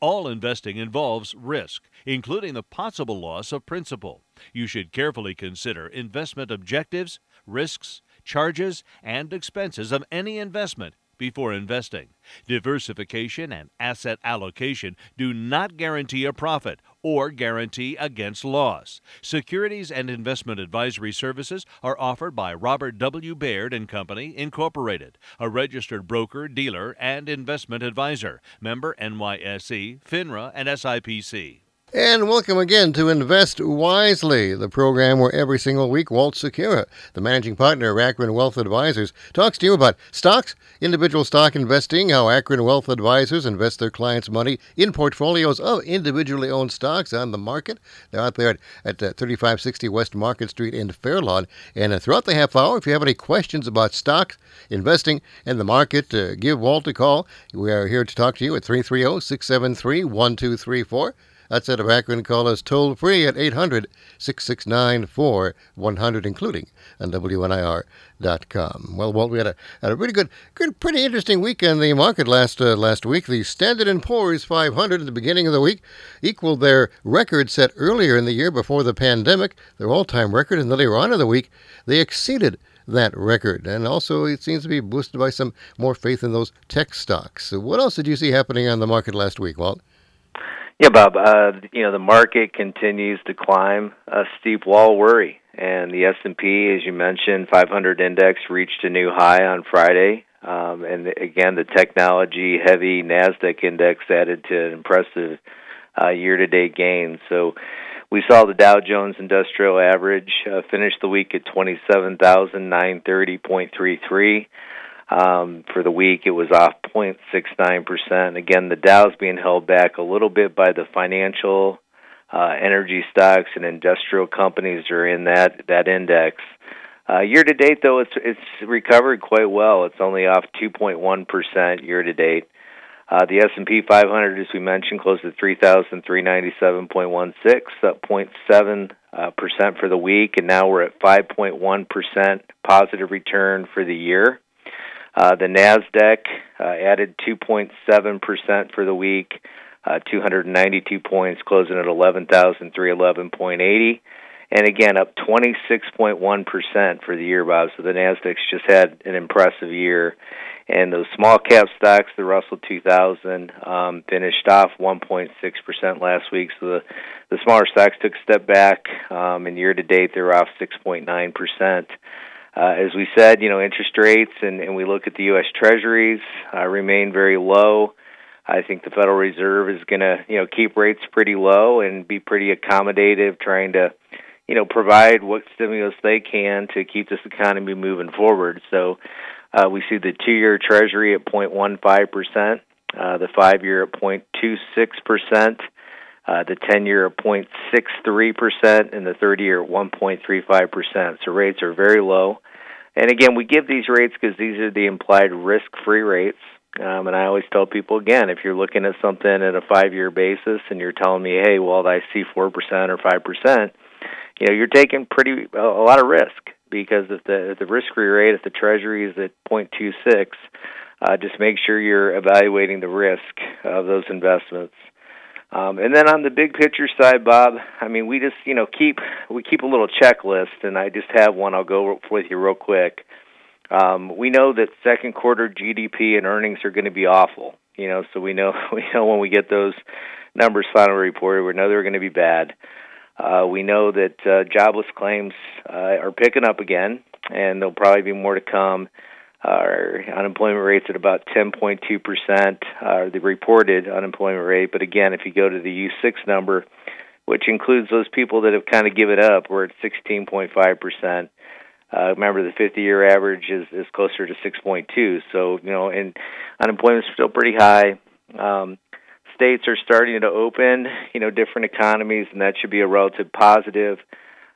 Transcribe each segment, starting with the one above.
All investing involves risk, including the possible loss of principal. You should carefully consider investment objectives, risks, charges, and expenses of any investment before investing. Diversification and asset allocation do not guarantee a profit or guarantee against loss. Securities and investment advisory services are offered by Robert W. Baird and Company, Incorporated, a registered broker, dealer, and investment advisor, member NYSE, FINRA, and SIPC. And welcome again to Invest Wisely, the program where every single week Walt Secura, the managing partner of Akron Wealth Advisors, talks to you about stocks, individual stock investing, how Akron Wealth Advisors invest their clients' money in portfolios of individually owned stocks on the market. They're out there at, at uh, 3560 West Market Street in Fairlawn. And uh, throughout the half hour, if you have any questions about stocks, investing, and the market, uh, give Walt a call. We are here to talk to you at 330 673 1234. That's out of Akron. Call us toll free at 800 669 4100, including on WNIR.com. Well, Walt, we had a, had a really good, good, pretty interesting week in the market last uh, last week. The Standard & Poor's 500 at the beginning of the week equaled their record set earlier in the year before the pandemic, their all-time record, and later on in the week, they exceeded that record. And also, it seems to be boosted by some more faith in those tech stocks. So what else did you see happening on the market last week, Walt? Yeah, Bob. Uh, you know the market continues to climb a steep wall worry, and the S and P, as you mentioned, 500 index reached a new high on Friday. Um, and again, the technology-heavy Nasdaq index added to an impressive uh, year-to-date gain. So we saw the Dow Jones Industrial Average uh, finish the week at 27,930.33. Um, for the week, it was off 0.69%. Again, the Dow's being held back a little bit by the financial, uh, energy stocks, and industrial companies are in that that index. Uh, year to date, though, it's it's recovered quite well. It's only off 2.1% year to date. Uh, the S&P 500, as we mentioned, closed at 3,397.16, up 0.7 uh, percent for the week, and now we're at 5.1 percent positive return for the year. Uh, the Nasdaq uh, added 2.7% for the week, uh, 292 points, closing at 11,311.80, and again up 26.1% for the year, Bob. So the Nasdaq's just had an impressive year. And those small cap stocks, the Russell 2000, um, finished off 1.6% last week. So the, the smaller stocks took a step back, um, and year to date they're off 6.9% uh, as we said, you know, interest rates and, and we look at the U.S. Treasuries uh, remain very low. I think the Federal Reserve is going to, you know, keep rates pretty low and be pretty accommodative, trying to, you know, provide what stimulus they can to keep this economy moving forward. So uh, we see the two-year Treasury at 0.15 percent, uh, the five-year at 0.26 percent. Uh, the 10 year at 0.63%, and the 30 year at 1.35%. So rates are very low. And again, we give these rates because these are the implied risk free rates. Um, and I always tell people again, if you're looking at something at a five year basis and you're telling me, hey, well, I see 4% or 5%, you know, you're taking pretty a lot of risk because if the if the risk free rate, if the treasury is at 0.26, uh, just make sure you're evaluating the risk of those investments. Um, and then on the big picture side, Bob, I mean, we just you know keep we keep a little checklist, and I just have one. I'll go with you real quick. Um, we know that second quarter GDP and earnings are going to be awful. You know, so we know we know when we get those numbers finally reported, we know they're going to be bad. Uh, we know that uh, jobless claims uh, are picking up again, and there'll probably be more to come. Our unemployment rate's at about 10.2 percent, uh, the reported unemployment rate. But again, if you go to the U6 number, which includes those people that have kind of given up, we're at 16.5 percent. Uh, remember, the 50-year average is is closer to 6.2. So you know, and unemployment's still pretty high. Um, states are starting to open, you know, different economies, and that should be a relative positive.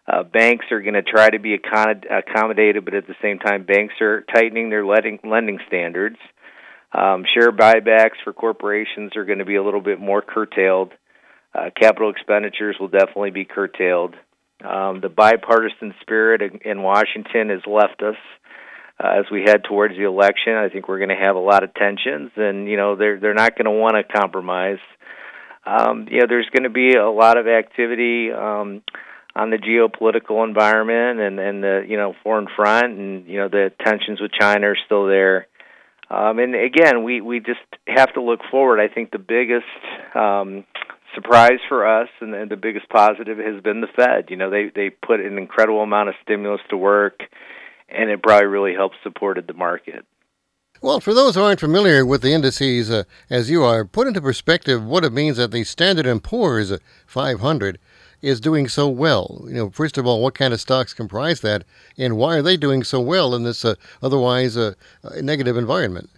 Uh, banks are going to try to be accommodated, but at the same time, banks are tightening their lending, lending standards. Um, share buybacks for corporations are going to be a little bit more curtailed. Uh, capital expenditures will definitely be curtailed. Um, the bipartisan spirit in, in Washington has left us uh, as we head towards the election. I think we're going to have a lot of tensions, and you know they're they're not going to want to compromise. Um, you know, there's going to be a lot of activity um, on the geopolitical environment and and the you know foreign front, and you know the tensions with China are still there. Um, and again, we we just have to look forward. I think the biggest um, surprise for us and, and the biggest positive has been the Fed. You know, they they put an incredible amount of stimulus to work and it probably really helped supported the market. Well, for those who aren't familiar with the indices uh, as you are, put into perspective what it means that the Standard & Poor's 500 is doing so well. You know, first of all, what kind of stocks comprise that, and why are they doing so well in this uh, otherwise uh, negative environment?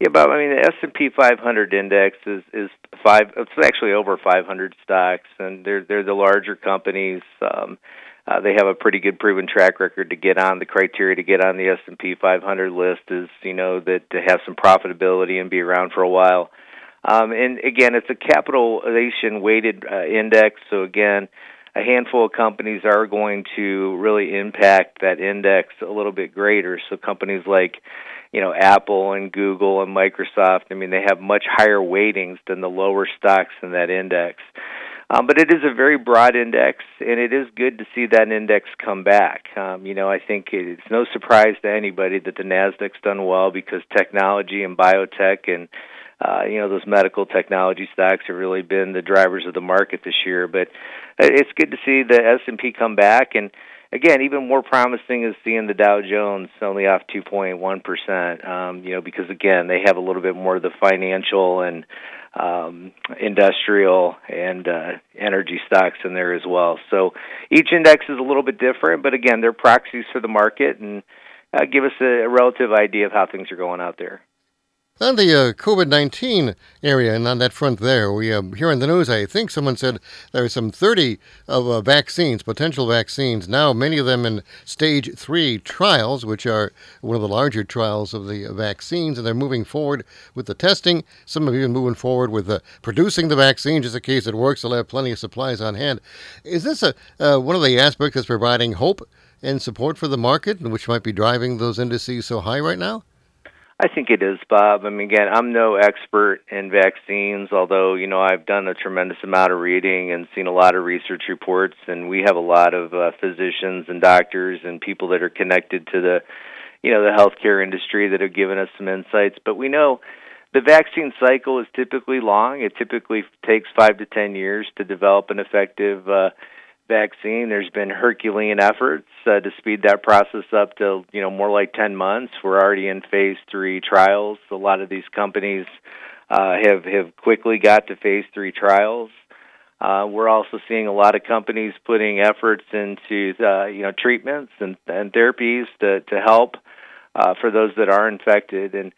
Yeah, Bob. I mean, the S and P 500 index is is five. It's actually over 500 stocks, and they're they're the larger companies. Um, uh, they have a pretty good proven track record to get on the criteria to get on the S&P 500 list is you know that to have some profitability and be around for a while. Um, and again, it's a capitalization weighted uh, index, so again, a handful of companies are going to really impact that index a little bit greater. So companies like you know Apple and Google and Microsoft, I mean, they have much higher weightings than the lower stocks in that index. Um, but it is a very broad index, and it is good to see that index come back. Um, you know, I think it's no surprise to anybody that the Nasdaq's done well because technology and biotech and uh, you know those medical technology stocks have really been the drivers of the market this year. But uh, it's good to see the S and P come back, and again, even more promising is seeing the Dow Jones only off 2.1 percent. Um, you know, because again, they have a little bit more of the financial and um, industrial and uh, energy stocks in there as well. So each index is a little bit different, but again, they're proxies for the market and uh, give us a, a relative idea of how things are going out there. On the uh, COVID 19 area and on that front there, we uh, here in the news, I think someone said there are some 30 of uh, vaccines, potential vaccines, now many of them in stage three trials, which are one of the larger trials of the vaccines, and they're moving forward with the testing. Some of even moving forward with uh, producing the vaccine, just in case it works, they'll have plenty of supplies on hand. Is this a, uh, one of the aspects that's providing hope and support for the market, which might be driving those indices so high right now? I think it is, Bob. I mean, again, I'm no expert in vaccines, although, you know, I've done a tremendous amount of reading and seen a lot of research reports, and we have a lot of uh, physicians and doctors and people that are connected to the, you know, the healthcare industry that have given us some insights. But we know the vaccine cycle is typically long. It typically takes five to ten years to develop an effective uh, vaccine. There's been Herculean efforts uh, to speed that process up to you know more like 10 months. We're already in phase three trials. A lot of these companies uh, have have quickly got to phase three trials. Uh, we're also seeing a lot of companies putting efforts into uh, you know treatments and, and therapies to to help uh, for those that are infected and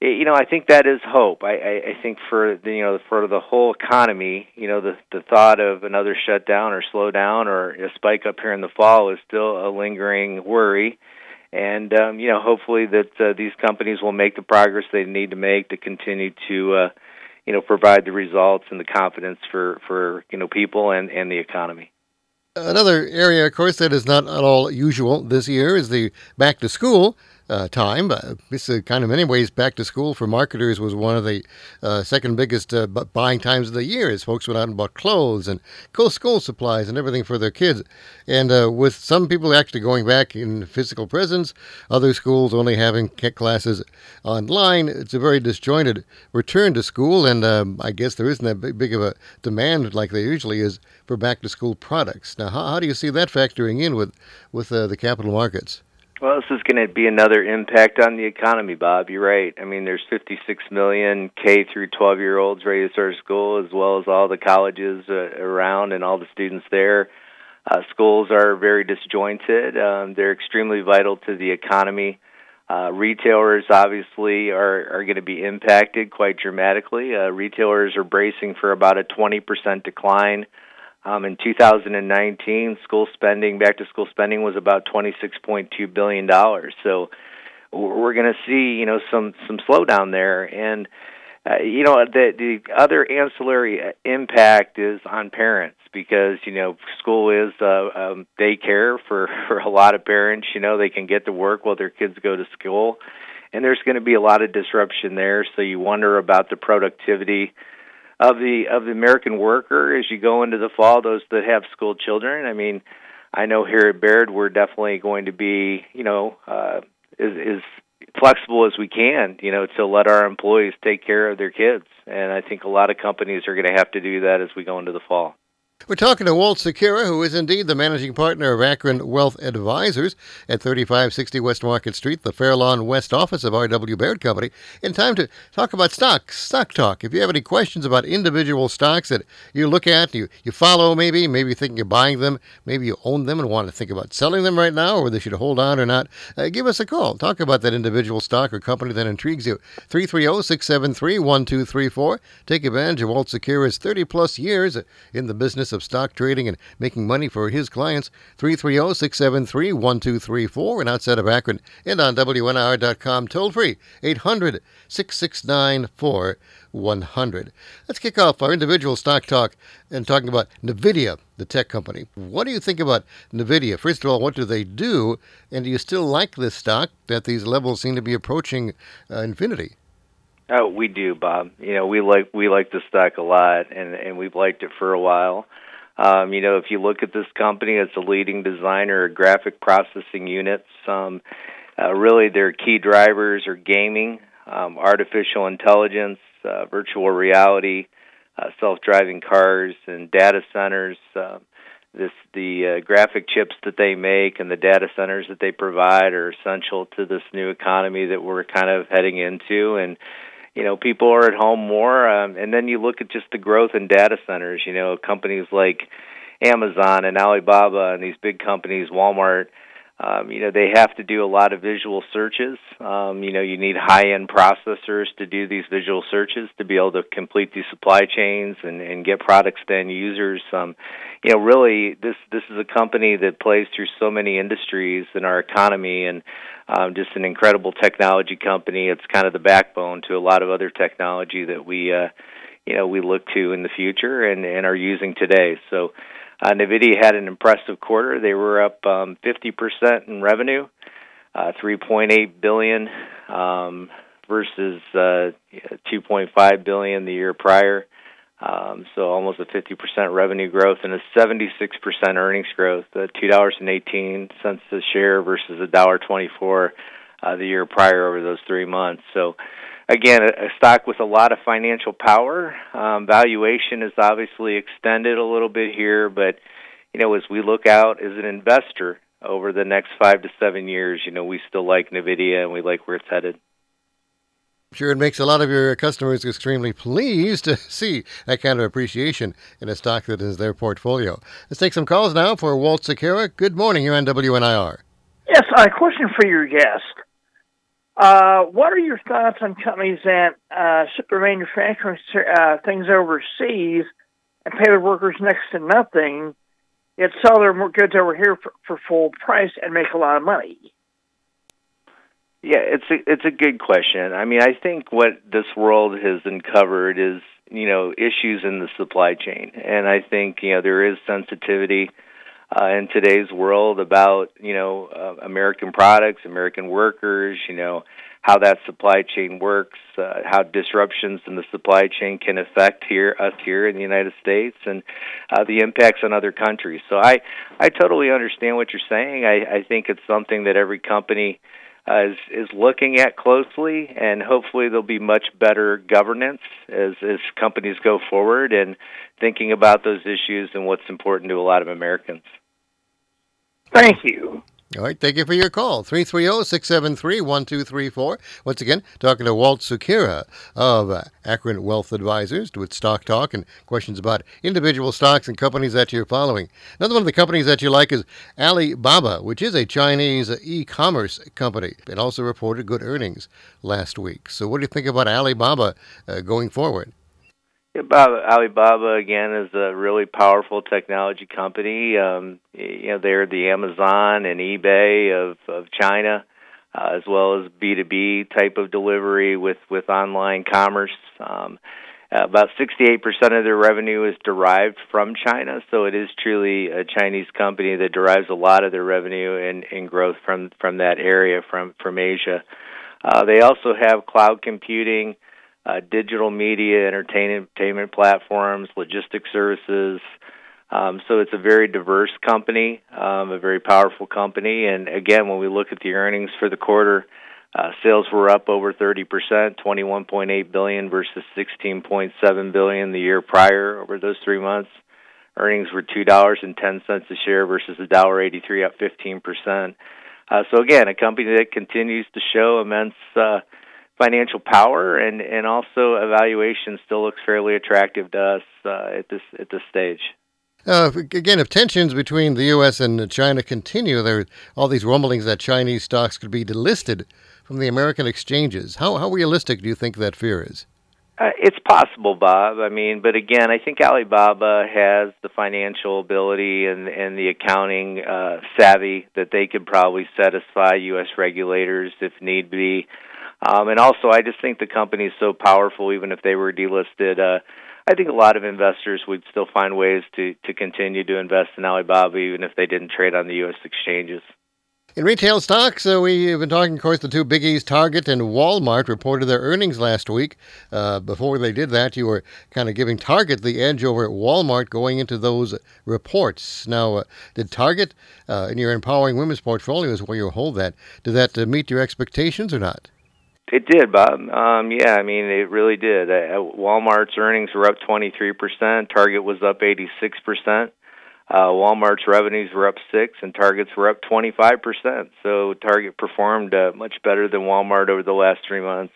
you know, I think that is hope. I, I, I think for the, you know for the whole economy, you know, the the thought of another shutdown or slowdown or a spike up here in the fall is still a lingering worry. And um, you know, hopefully that uh, these companies will make the progress they need to make to continue to, uh, you know, provide the results and the confidence for for you know people and and the economy. Another area, of course, that is not at all usual this year is the back to school uh, time. Uh, this is kind of, many ways, back to school for marketers was one of the uh, second biggest uh, buying times of the year as folks went out and bought clothes and school supplies and everything for their kids. And uh, with some people actually going back in physical presence, other schools only having classes online, it's a very disjointed return to school. And um, I guess there isn't that big of a demand like there usually is for back to school products. Now, how, how do you see that factoring in with, with uh, the capital markets? Well, this is going to be another impact on the economy, Bob. You're right. I mean, there's 56 million K through 12 year olds ready to start school, as well as all the colleges uh, around and all the students there. Uh, schools are very disjointed. Um, they're extremely vital to the economy. Uh, retailers obviously are, are going to be impacted quite dramatically. Uh, retailers are bracing for about a 20% decline. Um, in 2019, school spending, back to school spending, was about 26.2 billion dollars. So we're going to see, you know, some some slowdown there, and uh, you know the the other ancillary impact is on parents because you know school is uh, um, daycare for for a lot of parents. You know they can get to work while their kids go to school, and there's going to be a lot of disruption there. So you wonder about the productivity of the of the American worker as you go into the fall. Those that have school children. I mean, I know here at Baird we're definitely going to be you know uh, is is flexible as we can, you know, to let our employees take care of their kids. And I think a lot of companies are going to have to do that as we go into the fall. We're talking to Walt Secura, who is indeed the managing partner of Akron Wealth Advisors at 3560 West Market Street, the Fairlawn West office of R.W. Baird Company. In time to talk about stocks, stock talk. If you have any questions about individual stocks that you look at, you, you follow maybe, maybe you're thinking of buying them, maybe you own them and want to think about selling them right now, or whether they should hold on or not, uh, give us a call. Talk about that individual stock or company that intrigues you. 330 673 1234. Take advantage of Walt Secura's 30 plus years in the business of stock trading and making money for his clients. 330 673 1234 and outside of Akron and on WNIR.com toll free 800 669 4100. Let's kick off our individual stock talk and talking about NVIDIA, the tech company. What do you think about NVIDIA? First of all, what do they do? And do you still like this stock that these levels seem to be approaching uh, infinity? Oh, we do, Bob. You know, we like we like the stock a lot, and and we've liked it for a while. Um, you know, if you look at this company, it's a leading designer of graphic processing units. Um, uh, really, their key drivers are gaming, um, artificial intelligence, uh, virtual reality, uh, self-driving cars, and data centers. Uh, this the uh, graphic chips that they make and the data centers that they provide are essential to this new economy that we're kind of heading into and you know people are at home more um, and then you look at just the growth in data centers you know companies like Amazon and Alibaba and these big companies Walmart um, you know they have to do a lot of visual searches um, you know you need high end processors to do these visual searches to be able to complete these supply chains and, and get products to end users um, you know really this this is a company that plays through so many industries in our economy and um, just an incredible technology company. It's kind of the backbone to a lot of other technology that we, uh, you know, we look to in the future and, and are using today. So, uh, Nvidia had an impressive quarter. They were up um, 50% in revenue, uh, 3.8 billion um, versus uh, 2.5 billion the year prior. Um, so almost a 50% revenue growth and a 76% earnings growth, uh, $2.18 a share versus $1.24 uh, the year prior over those three months. So again, a, a stock with a lot of financial power. Um, valuation is obviously extended a little bit here, but you know, as we look out as an investor over the next five to seven years, you know, we still like Nvidia and we like where it's headed. Sure, it makes a lot of your customers extremely pleased to see that kind of appreciation in a stock that is their portfolio. Let's take some calls now for Walt Secura. Good morning, you're on WNIR. Yes, a question for your guest. Uh, what are your thoughts on companies that uh, ship their manufacturing uh, things overseas and pay their workers next to nothing, yet sell their goods over here for, for full price and make a lot of money? Yeah, it's a it's a good question. I mean, I think what this world has uncovered is you know issues in the supply chain, and I think you know there is sensitivity uh, in today's world about you know uh, American products, American workers, you know how that supply chain works, uh, how disruptions in the supply chain can affect here us here in the United States, and uh, the impacts on other countries. So I I totally understand what you're saying. I I think it's something that every company uh, is is looking at closely, and hopefully there'll be much better governance as as companies go forward and thinking about those issues and what's important to a lot of Americans. Thank you. All right, thank you for your call. 330 673 1234. Once again, talking to Walt Sukira of uh, Akron Wealth Advisors with Stock Talk and questions about individual stocks and companies that you're following. Another one of the companies that you like is Alibaba, which is a Chinese e commerce company. It also reported good earnings last week. So, what do you think about Alibaba uh, going forward? Alibaba again is a really powerful technology company. Um, you know, they're the Amazon and eBay of of China, uh, as well as B two B type of delivery with with online commerce. Um, about 68% of their revenue is derived from China, so it is truly a Chinese company that derives a lot of their revenue and, and growth from from that area from from Asia. Uh, they also have cloud computing uh, digital media, entertainment platforms, logistics services. Um, so it's a very diverse company, um, a very powerful company. And again, when we look at the earnings for the quarter, uh, sales were up over 30%, 21.8 billion versus 16.7 billion the year prior over those three months. Earnings were two dollars and ten cents a share versus a dollar eighty-three, up 15%. Uh, so again, a company that continues to show immense uh, financial power, and and also evaluation still looks fairly attractive to us uh, at this at this stage. Uh, again, if tensions between the U.S. and China continue, there are all these rumblings that Chinese stocks could be delisted from the American exchanges. How how realistic do you think that fear is? Uh, it's possible, Bob. I mean, but again, I think Alibaba has the financial ability and and the accounting uh, savvy that they could probably satisfy U.S. regulators if need be. Um, and also, I just think the company is so powerful, even if they were delisted. Uh, I think a lot of investors would still find ways to, to continue to invest in Alibaba, even if they didn't trade on the U.S. exchanges. In retail stocks, uh, we've been talking, of course, the two biggies, Target and Walmart, reported their earnings last week. Uh, before they did that, you were kind of giving Target the edge over Walmart going into those reports. Now, uh, did Target, uh, in your empowering women's portfolios where you hold that, did that uh, meet your expectations or not? It did, Bob. Um, yeah, I mean, it really did. Uh, Walmart's earnings were up 23%. Target was up 86%. Uh, Walmart's revenues were up six, and Target's were up 25%. So Target performed uh, much better than Walmart over the last three months.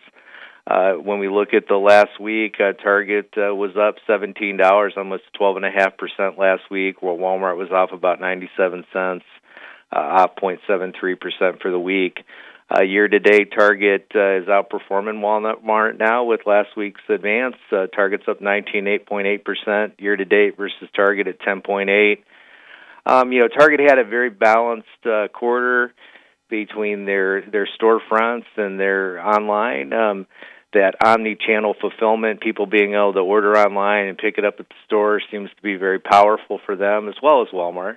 Uh, when we look at the last week, uh, Target uh, was up $17, almost 12.5% last week, while Walmart was off about 97 cents, uh, up 0.73% for the week. Uh, year to date, Target uh, is outperforming Walmart now with last week's advance. Uh, Target's up 19.8% year to date versus Target at 10.8. Um, you know, Target had a very balanced uh, quarter between their their storefronts and their online. Um, that omni-channel fulfillment, people being able to order online and pick it up at the store, seems to be very powerful for them as well as Walmart.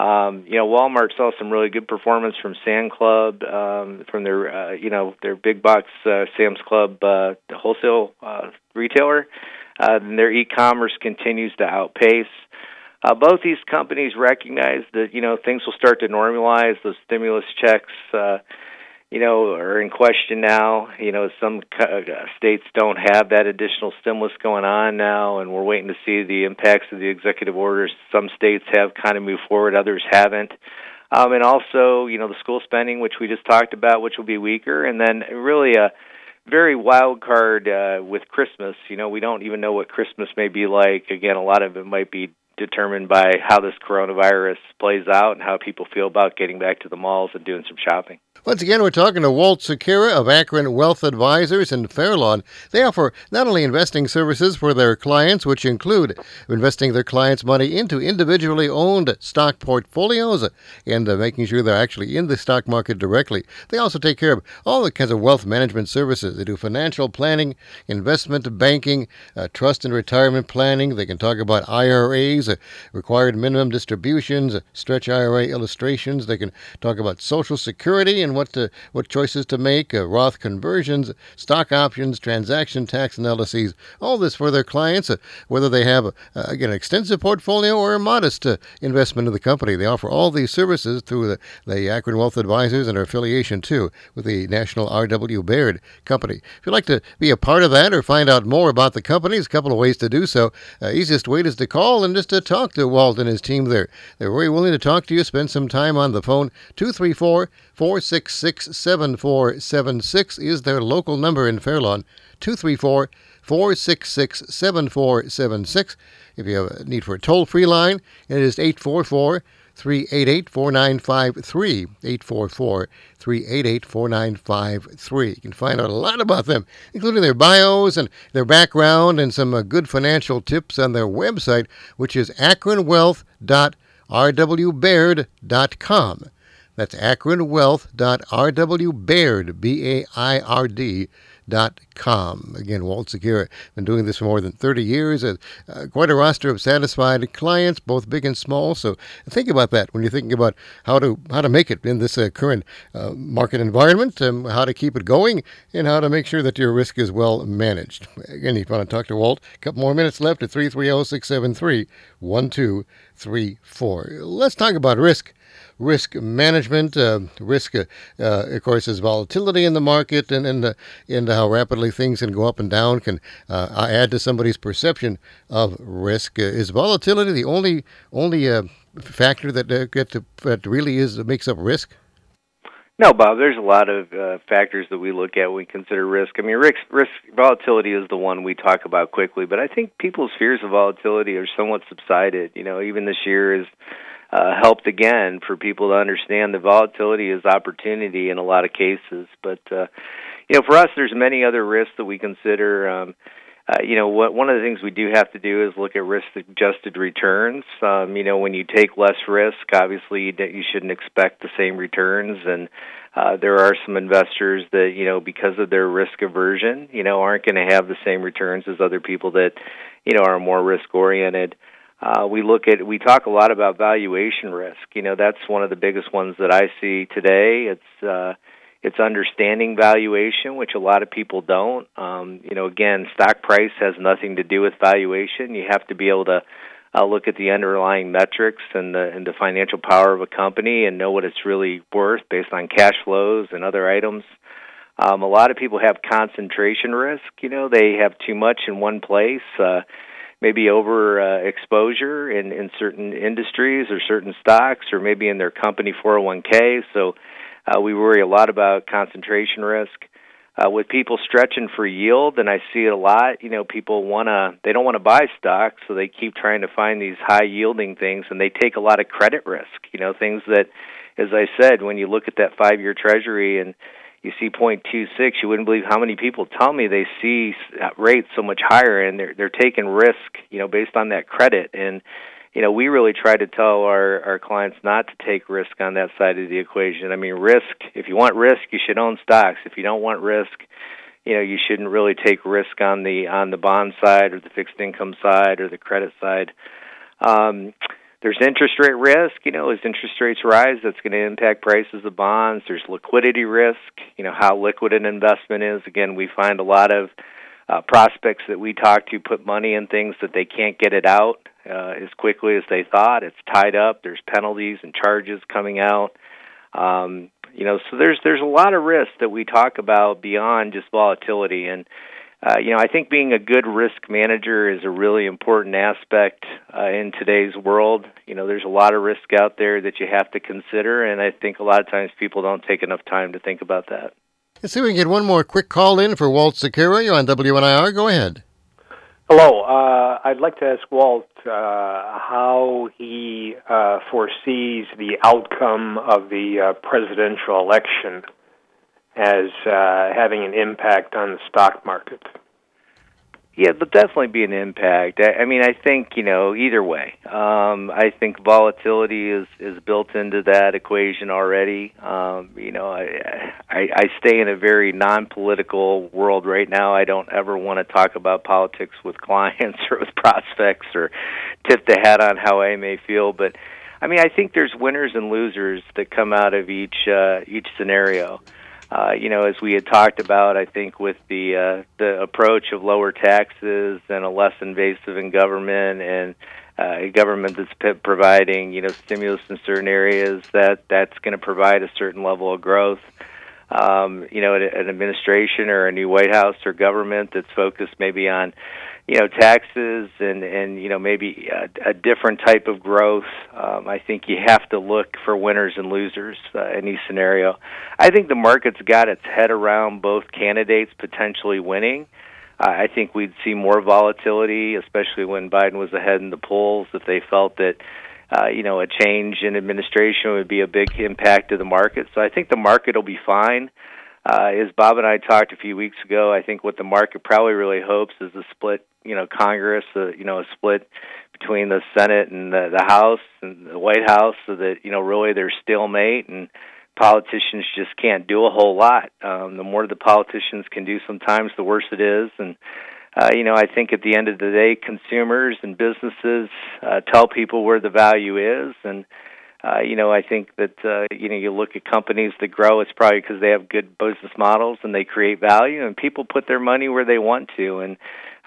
Um, you know, Walmart saw some really good performance from Sam's Club, um, from their uh, you know their big box uh, Sam's Club uh, wholesale uh, retailer. Uh, and their e-commerce continues to outpace. Uh, both these companies recognize that you know things will start to normalize. Those stimulus checks. Uh, you know, are in question now. You know, some uh, states don't have that additional stimulus going on now, and we're waiting to see the impacts of the executive orders. Some states have kind of moved forward, others haven't. Um, and also, you know, the school spending, which we just talked about, which will be weaker, and then really a very wild card uh, with Christmas. You know, we don't even know what Christmas may be like. Again, a lot of it might be determined by how this coronavirus plays out and how people feel about getting back to the malls and doing some shopping. Once again, we're talking to Walt Sakira of Akron Wealth Advisors in Fairlawn. They offer not only investing services for their clients, which include investing their clients' money into individually owned stock portfolios and uh, making sure they're actually in the stock market directly. They also take care of all the kinds of wealth management services. They do financial planning, investment banking, uh, trust and retirement planning. They can talk about IRAs, uh, required minimum distributions, uh, stretch IRA illustrations. They can talk about Social Security and what to, what choices to make, uh, Roth conversions, stock options, transaction tax analyses, all this for their clients, uh, whether they have, uh, again, an extensive portfolio or a modest uh, investment in the company. They offer all these services through the, the Akron Wealth Advisors and our affiliation, too, with the National R.W. Baird Company. If you'd like to be a part of that or find out more about the company, there's a couple of ways to do so. Uh, easiest way is to call and just just uh, talk to Walt and his team there. They're very willing to talk to you, spend some time on the phone. 234 466 7476 is their local number in Fairlawn. 234 466 7476. If you have a need for a toll free line, it is 844 388 4953. 844 388 4953. You can find out a lot about them, including their bios and their background and some uh, good financial tips on their website, which is akronwealth.rwbaird.com. That's akronwealth.rwbaird, B-A-I-R-D, dot com. Again, Walt Secura been doing this for more than 30 years. Uh, uh, quite a roster of satisfied clients, both big and small. So think about that when you're thinking about how to how to make it in this uh, current uh, market environment, um, how to keep it going, and how to make sure that your risk is well managed. Again, if you want to talk to Walt, a couple more minutes left at 330 673 1234. Let's talk about risk risk management. Uh, risk, uh, uh, of course, is volatility in the market, and and, uh, and how rapidly things can go up and down can uh, add to somebody's perception of risk. Is volatility the only only factor that to, that really is makes up risk? No, Bob. There's a lot of uh, factors that we look at when we consider risk. I mean, risk, risk volatility is the one we talk about quickly, but I think people's fears of volatility are somewhat subsided. You know, even this year is uh, helped again for people to understand the volatility is opportunity in a lot of cases. But uh, you know, for us, there's many other risks that we consider. Um, uh, you know, what one of the things we do have to do is look at risk-adjusted returns. Um, you know, when you take less risk, obviously you, you shouldn't expect the same returns, and uh, there are some investors that you know, because of their risk aversion, you know, aren't going to have the same returns as other people that you know are more risk-oriented. Uh, we look at we talk a lot about valuation risk. You know, that's one of the biggest ones that I see today. It's uh, it's understanding valuation, which a lot of people don't. Um, you know, again, stock price has nothing to do with valuation. You have to be able to uh, look at the underlying metrics and the and the financial power of a company and know what it's really worth based on cash flows and other items. Um, a lot of people have concentration risk. You know, they have too much in one place. Uh, maybe over uh, exposure in, in certain industries or certain stocks or maybe in their company 401k. So uh, we worry a lot about concentration risk. Uh, with people stretching for yield, and I see it a lot. You know, people wanna they don't want to buy stocks, so they keep trying to find these high yielding things, and they take a lot of credit risk. You know, things that, as I said, when you look at that five year Treasury and you see 0.26, you wouldn't believe how many people tell me they see rates so much higher and they're they're taking risk, you know, based on that credit. And you know, we really try to tell our our clients not to take risk on that side of the equation. I mean, risk. If you want risk, you should own stocks. If you don't want risk, you know, you shouldn't really take risk on the on the bond side or the fixed income side or the credit side. Um, there's interest rate risk. You know, as interest rates rise, that's going to impact prices of bonds. There's liquidity risk. You know, how liquid an investment is. Again, we find a lot of uh, prospects that we talk to put money in things that they can't get it out uh, as quickly as they thought. It's tied up. There's penalties and charges coming out. Um, you know, so there's there's a lot of risk that we talk about beyond just volatility and uh, you know, I think being a good risk manager is a really important aspect uh, in today's world. You know, there's a lot of risk out there that you have to consider, and I think a lot of times people don't take enough time to think about that. Let's see if we can get one more quick call in for Walt Secura. You're on WNIR. Go ahead. Hello. Uh, I'd like to ask Walt uh, how he uh, foresees the outcome of the uh, presidential election as uh, having an impact on the stock market. Yeah, there'll definitely be an impact. I, I mean, I think you know either way. Um, I think volatility is is built into that equation already. Um, you know, I, I I stay in a very non-political world right now. I don't ever want to talk about politics with clients or with prospects or tip the hat on how I may feel, but. I mean, I think there's winners and losers that come out of each uh, each scenario. Uh, you know, as we had talked about, I think with the uh, the approach of lower taxes and a less invasive in government and uh, a government that's providing you know stimulus in certain areas, that that's going to provide a certain level of growth. Um, you know, an administration or a new White House or government that's focused maybe on you know taxes and and you know maybe a, a different type of growth. Um, I think you have to look for winners and losers uh, in each scenario. I think the market's got its head around both candidates potentially winning. Uh, I think we'd see more volatility, especially when Biden was ahead in the polls. If they felt that uh, you know a change in administration would be a big impact to the market, so I think the market will be fine uh, as Bob and I talked a few weeks ago, I think what the market probably really hopes is a split, you know, Congress, uh, you know, a split between the Senate and the, the House and the White House, so that you know really there's stalemate and politicians just can't do a whole lot. Um, the more the politicians can do, sometimes the worse it is, and uh, you know, I think at the end of the day, consumers and businesses uh, tell people where the value is, and uh, you know, I think that uh, you know you look at companies that grow. It's probably because they have good business models and they create value, and people put their money where they want to, and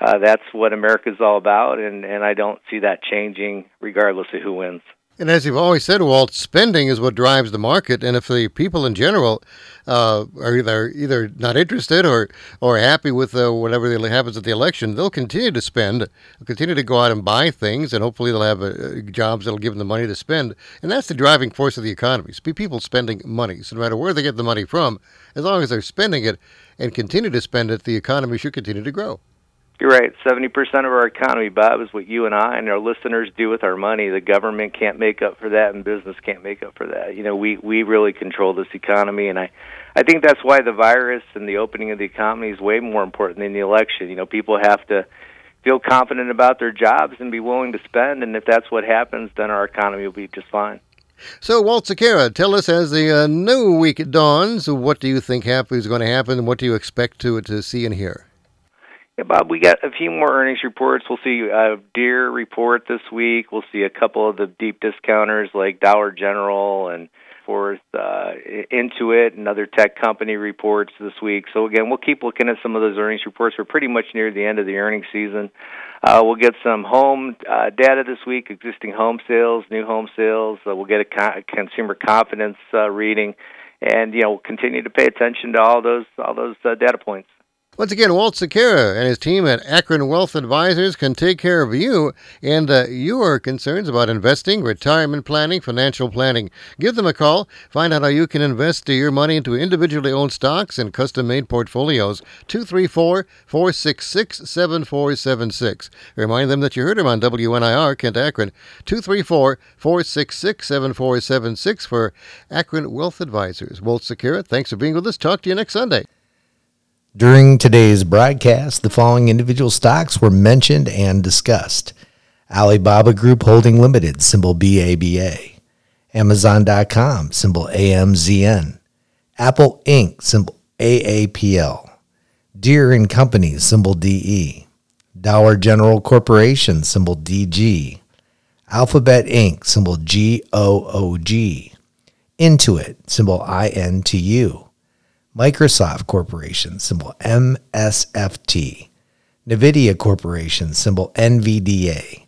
uh, that's what America's all about. And and I don't see that changing regardless of who wins. And as you've always said, Walt, spending is what drives the market. And if the people in general uh, are either either not interested or or happy with uh, whatever happens at the election, they'll continue to spend, continue to go out and buy things, and hopefully they'll have uh, jobs that'll give them the money to spend. And that's the driving force of the economy: it's people spending money. So no matter where they get the money from, as long as they're spending it and continue to spend it, the economy should continue to grow. You're right. 70% of our economy, Bob, is what you and I and our listeners do with our money. The government can't make up for that, and business can't make up for that. You know, we we really control this economy, and I I think that's why the virus and the opening of the economy is way more important than the election. You know, people have to feel confident about their jobs and be willing to spend, and if that's what happens, then our economy will be just fine. So, Walt Sequeira, tell us as the uh, new week dawns, what do you think is going to happen, and what do you expect to to see and hear? Yeah, Bob, we got a few more earnings reports. We'll see a Deere report this week. We'll see a couple of the deep discounters like Dollar General and forth uh, Intuit and other tech company reports this week. So again, we'll keep looking at some of those earnings reports. We're pretty much near the end of the earnings season. Uh, we'll get some home uh, data this week: existing home sales, new home sales. Uh, we'll get a co- consumer confidence uh, reading, and you know we'll continue to pay attention to all those all those uh, data points. Once again, Walt Sequeira and his team at Akron Wealth Advisors can take care of you and uh, your concerns about investing, retirement planning, financial planning. Give them a call. Find out how you can invest your money into individually owned stocks and custom made portfolios. 234 466 7476. Remind them that you heard him on WNIR Kent Akron. 234 466 7476 for Akron Wealth Advisors. Walt Sequeira, thanks for being with us. Talk to you next Sunday. During today's broadcast, the following individual stocks were mentioned and discussed Alibaba Group Holding Limited, symbol BABA, Amazon.com, symbol AMZN, Apple Inc., symbol AAPL, Deere and Company, symbol DE, Dollar General Corporation, symbol DG, Alphabet Inc., symbol GOOG, Intuit, symbol INTU. Microsoft Corporation, symbol MSFT, NVIDIA Corporation, symbol NVDA,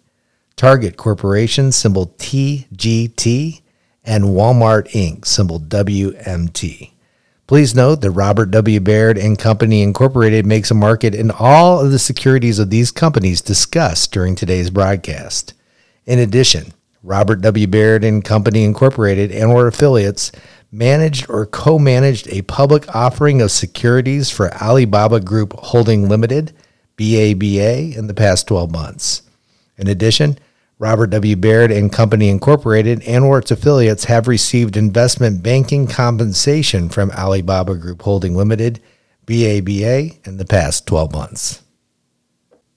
Target Corporation, symbol TGT, and Walmart Inc., symbol WMT. Please note that Robert W. Baird and Company Incorporated makes a market in all of the securities of these companies discussed during today's broadcast. In addition, Robert W. Baird and Company Incorporated and or affiliates managed or co managed a public offering of securities for Alibaba Group Holding Limited, BABA, in the past 12 months. In addition, Robert W. Baird and Company Incorporated and or its affiliates have received investment banking compensation from Alibaba Group Holding Limited, BABA, in the past 12 months.